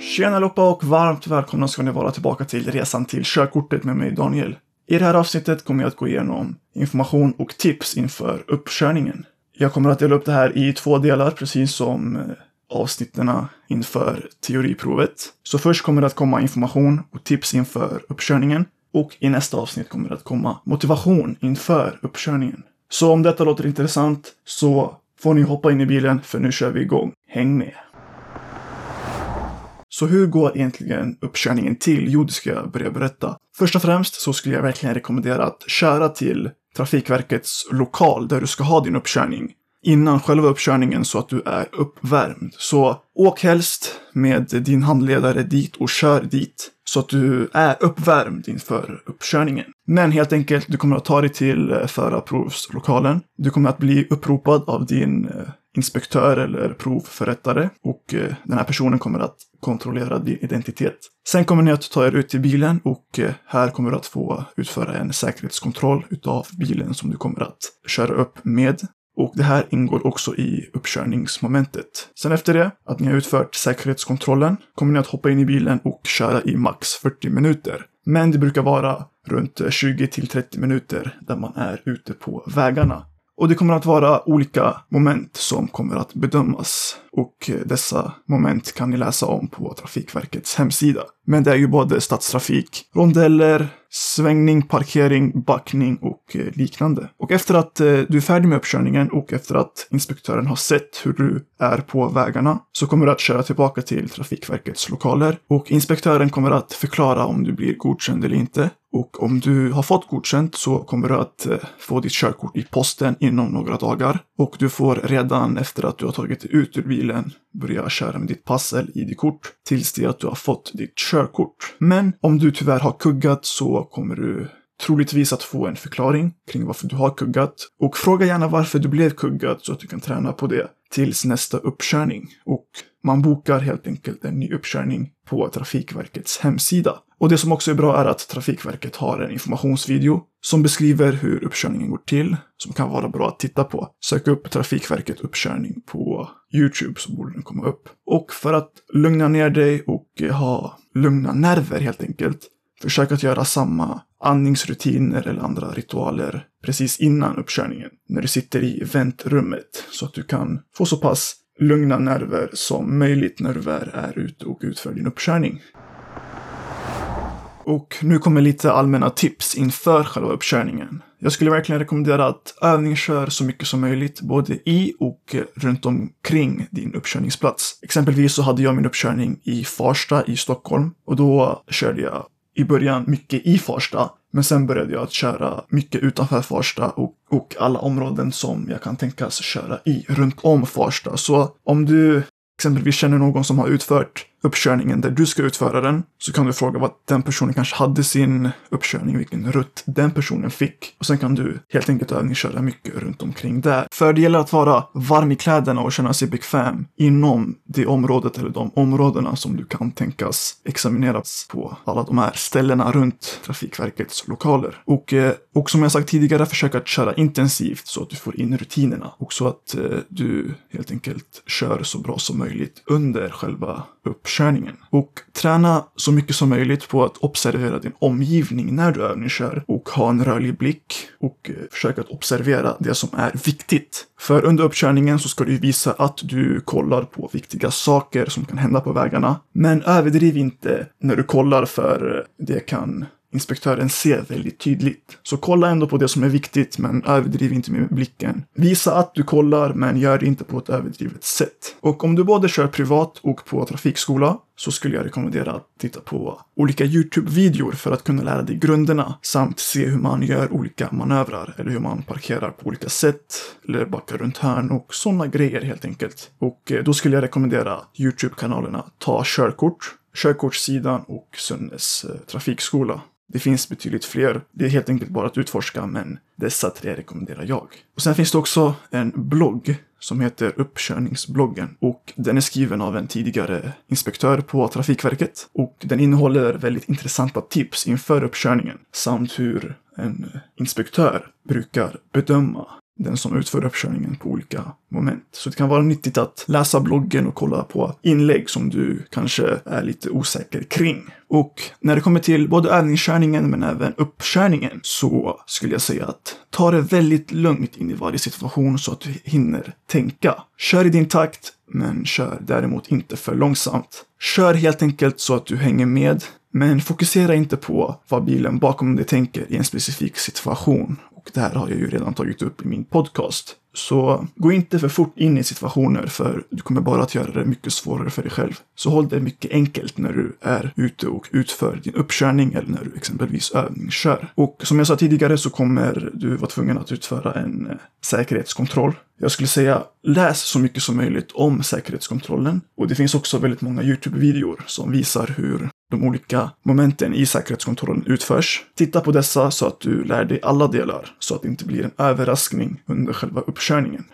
Tjena allihopa och varmt välkomna ska ni vara tillbaka till resan till körkortet med mig Daniel. I det här avsnittet kommer jag att gå igenom information och tips inför uppkörningen. Jag kommer att dela upp det här i två delar, precis som eh, avsnitten inför teoriprovet. Så först kommer det att komma information och tips inför uppkörningen. Och i nästa avsnitt kommer det att komma motivation inför uppkörningen. Så om detta låter intressant så får ni hoppa in i bilen för nu kör vi igång. Häng med! Så hur går egentligen uppkörningen till? Jo, det ska jag börja berätta. Först och främst så skulle jag verkligen rekommendera att köra till Trafikverkets lokal där du ska ha din uppkörning innan själva uppkörningen så att du är uppvärmd. Så åk helst med din handledare dit och kör dit så att du är uppvärmd inför uppkörningen. Men helt enkelt, du kommer att ta dig till förarprovslokalen. Du kommer att bli uppropad av din eh, inspektör eller provförrättare och eh, den här personen kommer att kontrollera din identitet. Sen kommer ni att ta er ut till bilen och eh, här kommer du att få utföra en säkerhetskontroll utav bilen som du kommer att köra upp med. Och det här ingår också i uppkörningsmomentet. Sen efter det, att ni har utfört säkerhetskontrollen, kommer ni att hoppa in i bilen och köra i max 40 minuter. Men det brukar vara runt 20 till 30 minuter där man är ute på vägarna. Och det kommer att vara olika moment som kommer att bedömas. Och eh, dessa moment kan ni läsa om på Trafikverkets hemsida. Men det är ju både stadstrafik, rondeller, svängning, parkering, backning och eh, liknande. Och efter att eh, du är färdig med uppkörningen och efter att inspektören har sett hur du är på vägarna så kommer du att köra tillbaka till Trafikverkets lokaler och inspektören kommer att förklara om du blir godkänd eller inte. Och om du har fått godkänt så kommer du att eh, få ditt körkort i posten inom några dagar. Och du får redan efter att du har tagit dig ut ur bilen börja köra med ditt pass eller ID-kort tills det att du har fått ditt körkort. Men om du tyvärr har kuggat så kommer du troligtvis att få en förklaring kring varför du har kuggat. Och fråga gärna varför du blev kuggad så att du kan träna på det tills nästa uppkörning. Och man bokar helt enkelt en ny uppkörning på Trafikverkets hemsida. Och det som också är bra är att Trafikverket har en informationsvideo som beskriver hur uppkörningen går till, som kan vara bra att titta på. Sök upp Trafikverket uppkörning på YouTube så borde den komma upp. Och för att lugna ner dig och eh, ha lugna nerver helt enkelt, försök att göra samma andningsrutiner eller andra ritualer precis innan uppkörningen, när du sitter i väntrummet, så att du kan få så pass lugna nerver som möjligt när du väl är ute och utför din uppkörning. Och nu kommer lite allmänna tips inför själva uppkörningen. Jag skulle verkligen rekommendera att övningskör så mycket som möjligt, både i och runt omkring din uppkörningsplats. Exempelvis så hade jag min uppkörning i Farsta i Stockholm och då körde jag i början mycket i Farsta, men sen började jag att köra mycket utanför Farsta och, och alla områden som jag kan tänkas köra i runt om Farsta. Så om du exempelvis känner någon som har utfört uppkörningen där du ska utföra den, så kan du fråga vad den personen kanske hade sin uppkörning, vilken rutt den personen fick. Och sen kan du helt enkelt övningsköra mycket runt omkring där. För det gäller att vara varm i kläderna och känna sig bekväm inom det området eller de områdena som du kan tänkas examineras på alla de här ställena runt Trafikverkets lokaler. Och, eh, och som jag sagt tidigare, försök att köra intensivt så att du får in rutinerna och så att eh, du helt enkelt kör så bra som möjligt under själva uppkörningen uppkörningen. Och träna så mycket som möjligt på att observera din omgivning när du övningskör och ha en rörlig blick och försök försöka att observera det som är viktigt. För under uppkörningen så ska du visa att du kollar på viktiga saker som kan hända på vägarna. Men överdriv inte när du kollar för det kan inspektören ser väldigt tydligt. Så kolla ändå på det som är viktigt, men överdriv inte med blicken. Visa att du kollar, men gör det inte på ett överdrivet sätt. Och om du både kör privat och på trafikskola så skulle jag rekommendera att titta på olika YouTube-videor för att kunna lära dig grunderna samt se hur man gör olika manövrar eller hur man parkerar på olika sätt eller backar runt hörn och sådana grejer helt enkelt. Och eh, då skulle jag rekommendera YouTube-kanalerna Ta körkort, Körkortssidan och Sunnes eh, trafikskola. Det finns betydligt fler. Det är helt enkelt bara att utforska, men dessa tre rekommenderar jag. Och sen finns det också en blogg som heter Uppkörningsbloggen och den är skriven av en tidigare inspektör på Trafikverket och den innehåller väldigt intressanta tips inför uppkörningen samt hur en inspektör brukar bedöma den som utför uppkörningen på olika moment. Så det kan vara nyttigt att läsa bloggen och kolla på inlägg som du kanske är lite osäker kring. Och när det kommer till både övningskörningen men även uppkörningen så skulle jag säga att ta det väldigt lugnt in i varje situation så att du hinner tänka. Kör i din takt, men kör däremot inte för långsamt. Kör helt enkelt så att du hänger med, men fokusera inte på vad bilen bakom dig tänker i en specifik situation. Det här har jag ju redan tagit upp i min podcast. Så gå inte för fort in i situationer för du kommer bara att göra det mycket svårare för dig själv. Så håll det mycket enkelt när du är ute och utför din uppkörning eller när du exempelvis övningskör. Och som jag sa tidigare så kommer du vara tvungen att utföra en eh, säkerhetskontroll. Jag skulle säga läs så mycket som möjligt om säkerhetskontrollen. Och det finns också väldigt många YouTube-videor som visar hur de olika momenten i säkerhetskontrollen utförs. Titta på dessa så att du lär dig alla delar så att det inte blir en överraskning under själva uppkörningen.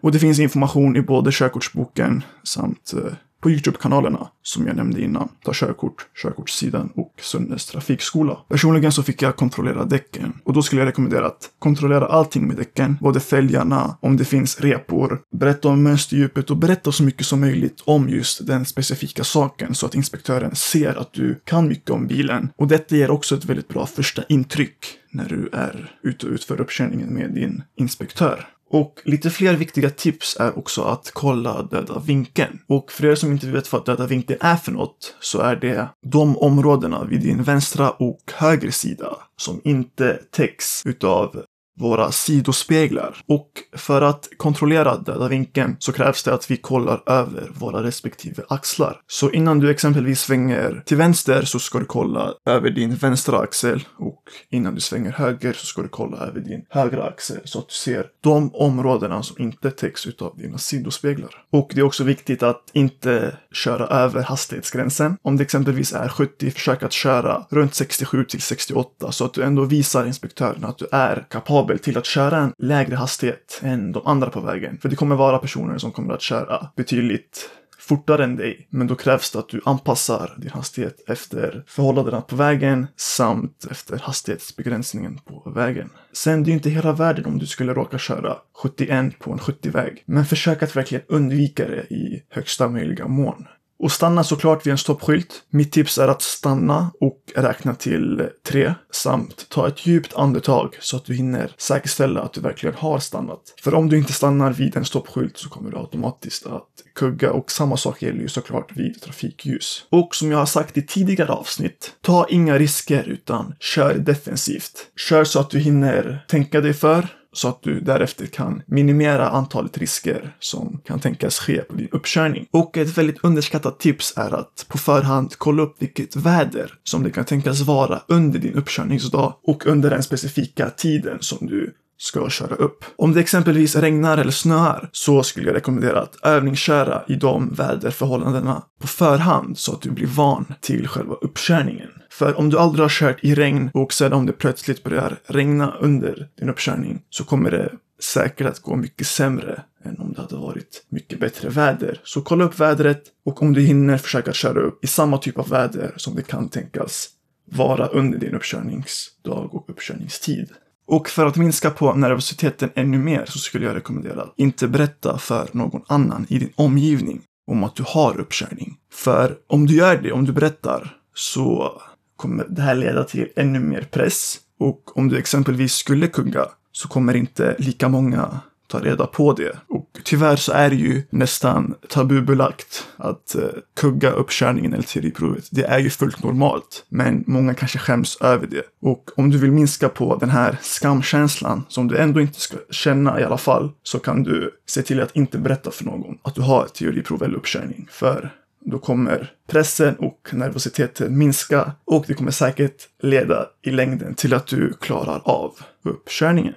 Och det finns information i både körkortsboken samt eh, på Youtube-kanalerna som jag nämnde innan. Ta körkort, körkortssidan och Sunnes trafikskola. Personligen så fick jag kontrollera däcken och då skulle jag rekommendera att kontrollera allting med däcken, både fälgarna, om det finns repor, berätta om mönsterdjupet och berätta så mycket som möjligt om just den specifika saken så att inspektören ser att du kan mycket om bilen. Och detta ger också ett väldigt bra första intryck när du är ute och utför uppkörningen med din inspektör. Och lite fler viktiga tips är också att kolla döda vinkeln. Och för er som inte vet vad döda vinkeln är för något så är det de områdena vid din vänstra och höger sida som inte täcks utav våra sidospeglar. Och för att kontrollera döda vinkeln så krävs det att vi kollar över våra respektive axlar. Så innan du exempelvis svänger till vänster så ska du kolla över din vänstra axel och innan du svänger höger så ska du kolla över din högra axel så att du ser de områdena som inte täcks utav dina sidospeglar. Och det är också viktigt att inte köra över hastighetsgränsen. Om det exempelvis är 70, försök att köra runt 67 till 68 så att du ändå visar inspektören att du är kapabel kapabel till att köra en lägre hastighet än de andra på vägen. För det kommer vara personer som kommer att köra betydligt fortare än dig. Men då krävs det att du anpassar din hastighet efter förhållandena på vägen samt efter hastighetsbegränsningen på vägen. Sen, det är inte hela världen om du skulle råka köra 71 på en 70-väg. Men försök att verkligen undvika det i högsta möjliga mån. Och stanna såklart vid en stoppskylt. Mitt tips är att stanna och räkna till tre samt ta ett djupt andetag så att du hinner säkerställa att du verkligen har stannat. För om du inte stannar vid en stoppskylt så kommer du automatiskt att kugga och samma sak gäller ju såklart vid trafikljus. Och som jag har sagt i tidigare avsnitt, ta inga risker utan kör defensivt. Kör så att du hinner tänka dig för, så att du därefter kan minimera antalet risker som kan tänkas ske på din uppkörning. Och ett väldigt underskattat tips är att på förhand kolla upp vilket väder som det kan tänkas vara under din uppkörningsdag och under den specifika tiden som du ska köra upp. Om det exempelvis regnar eller snöar så skulle jag rekommendera att övningsköra i de väderförhållandena på förhand så att du blir van till själva uppkörningen. För om du aldrig har kört i regn och sen om det plötsligt börjar regna under din uppkörning så kommer det säkert att gå mycket sämre än om det hade varit mycket bättre väder. Så kolla upp vädret och om du hinner försöka köra upp i samma typ av väder som det kan tänkas vara under din uppkörningsdag och uppkörningstid. Och för att minska på nervositeten ännu mer så skulle jag rekommendera att inte berätta för någon annan i din omgivning om att du har uppkörning. För om du gör det, om du berättar, så kommer det här leda till ännu mer press. Och om du exempelvis skulle kugga så kommer inte lika många ta reda på det. Och tyvärr så är det ju nästan tabubelagt att eh, kugga uppkörningen eller teoriprovet. Det är ju fullt normalt, men många kanske skäms över det. Och om du vill minska på den här skamkänslan som du ändå inte ska känna i alla fall, så kan du se till att inte berätta för någon att du har teoriprov eller uppkörning. För då kommer pressen och nervositeten minska och det kommer säkert leda i längden till att du klarar av uppkörningen.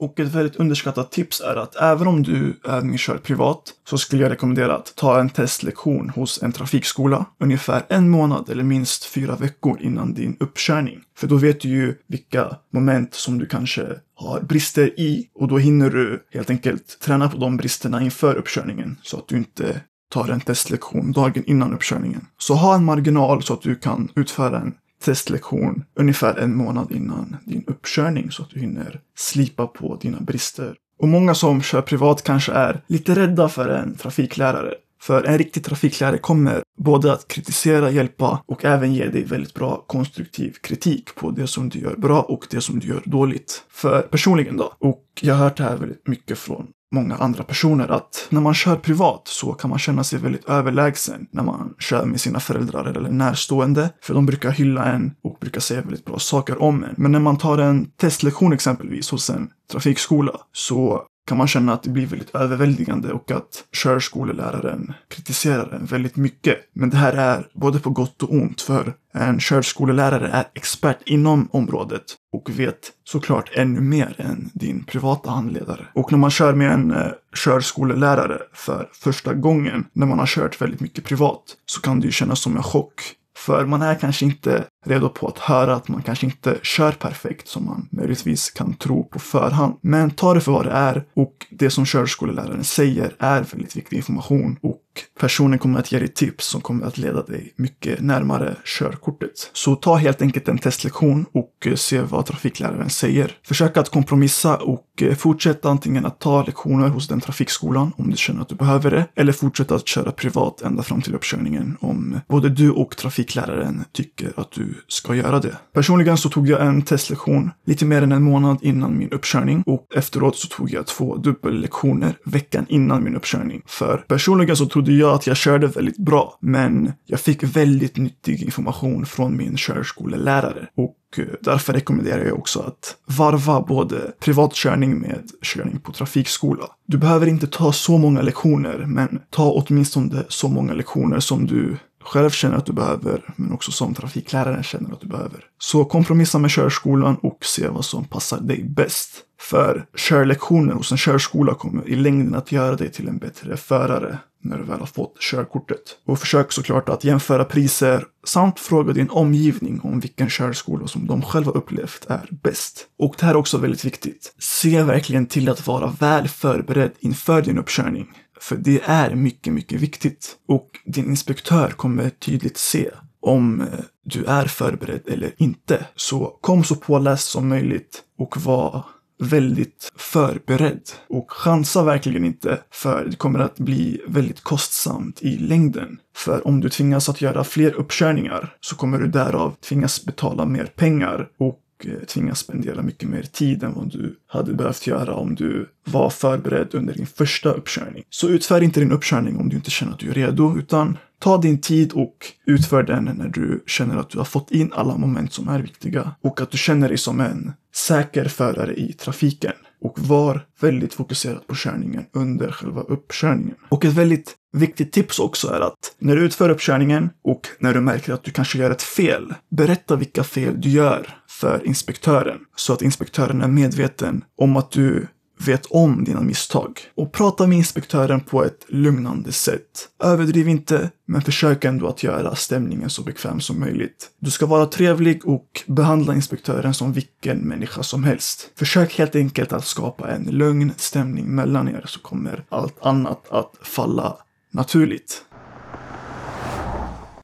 Och ett väldigt underskattat tips är att även om du övningskör privat så skulle jag rekommendera att ta en testlektion hos en trafikskola ungefär en månad eller minst fyra veckor innan din uppkörning. För då vet du ju vilka moment som du kanske har brister i och då hinner du helt enkelt träna på de bristerna inför uppkörningen så att du inte tar en testlektion dagen innan uppkörningen. Så ha en marginal så att du kan utföra en testlektion ungefär en månad innan din uppkörning så att du hinner slipa på dina brister. Och många som kör privat kanske är lite rädda för en trafiklärare. För en riktig trafiklärare kommer både att kritisera, hjälpa och även ge dig väldigt bra konstruktiv kritik på det som du gör bra och det som du gör dåligt. För personligen då, och jag har hört det här väldigt mycket från många andra personer att när man kör privat så kan man känna sig väldigt överlägsen när man kör med sina föräldrar eller närstående. För de brukar hylla en och brukar säga väldigt bra saker om en. Men när man tar en testlektion exempelvis hos en trafikskola så kan man känna att det blir väldigt överväldigande och att körskoleläraren kritiserar en väldigt mycket. Men det här är både på gott och ont för en körskolelärare är expert inom området och vet såklart ännu mer än din privata handledare. Och när man kör med en eh, körskolelärare för första gången, när man har kört väldigt mycket privat, så kan det ju kännas som en chock. För man är kanske inte redo på att höra att man kanske inte kör perfekt som man möjligtvis kan tro på förhand. Men ta det för vad det är och det som körskoleläraren säger är väldigt viktig information och personen kommer att ge dig tips som kommer att leda dig mycket närmare körkortet. Så ta helt enkelt en testlektion och eh, se vad trafikläraren säger. Försök att kompromissa och eh, fortsätt antingen att ta lektioner hos den trafikskolan om du känner att du behöver det eller fortsätta att köra privat ända fram till uppkörningen om både du och trafikläraren tycker att du ska göra det. Personligen så tog jag en testlektion lite mer än en månad innan min uppkörning och efteråt så tog jag två dubbellektioner veckan innan min uppkörning. För personligen så trodde jag att jag körde väldigt bra, men jag fick väldigt nyttig information från min körskolelärare och eh, därför rekommenderar jag också att varva både privatkörning med körning på trafikskola. Du behöver inte ta så många lektioner, men ta åtminstone så många lektioner som du själv känner att du behöver, men också som trafikläraren känner att du behöver. Så kompromissa med körskolan och se vad som passar dig bäst. För körlektioner hos en körskola kommer i längden att göra dig till en bättre förare när du väl har fått körkortet. Och försök såklart att jämföra priser samt fråga din omgivning om vilken körskola som de själva upplevt är bäst. Och det här är också väldigt viktigt. Se verkligen till att vara väl förberedd inför din uppkörning. För det är mycket, mycket viktigt. Och din inspektör kommer tydligt se om eh, du är förberedd eller inte. Så kom så påläst som möjligt och var väldigt förberedd. Och chansa verkligen inte, för det kommer att bli väldigt kostsamt i längden. För om du tvingas att göra fler uppkörningar så kommer du därav tvingas betala mer pengar och Eh, tvingas spendera mycket mer tid än vad du hade behövt göra om du var förberedd under din första uppkörning. Så utför inte din uppkörning om du inte känner att du är redo, utan Ta din tid och utför den när du känner att du har fått in alla moment som är viktiga och att du känner dig som en säker förare i trafiken. Och var väldigt fokuserad på körningen under själva uppkörningen. Och ett väldigt viktigt tips också är att när du utför uppkörningen och när du märker att du kanske gör ett fel, berätta vilka fel du gör för inspektören så att inspektören är medveten om att du vet om dina misstag. Och prata med inspektören på ett lugnande sätt. Överdriv inte, men försök ändå att göra stämningen så bekväm som möjligt. Du ska vara trevlig och behandla inspektören som vilken människa som helst. Försök helt enkelt att skapa en lugn stämning mellan er så kommer allt annat att falla naturligt.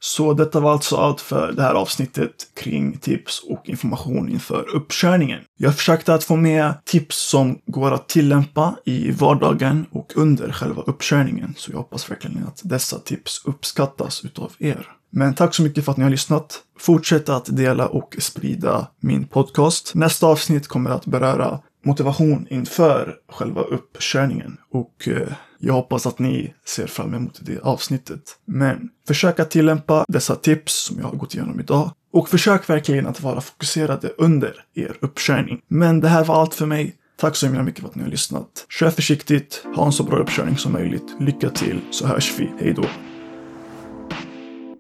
Så detta var alltså allt för det här avsnittet kring tips och information inför uppkörningen. Jag försökte att få med tips som går att tillämpa i vardagen och under själva uppkörningen. Så jag hoppas verkligen att dessa tips uppskattas utav er. Men tack så mycket för att ni har lyssnat. Fortsätt att dela och sprida min podcast. Nästa avsnitt kommer att beröra motivation inför själva uppkörningen. Och eh, jag hoppas att ni ser fram emot det avsnittet. Men försök att tillämpa dessa tips som jag har gått igenom idag. Och försök verkligen att vara fokuserade under er uppkörning. Men det här var allt för mig. Tack så himla mycket för att ni har lyssnat. Kör försiktigt, ha en så bra uppkörning som möjligt. Lycka till, så hörs vi. Hej då!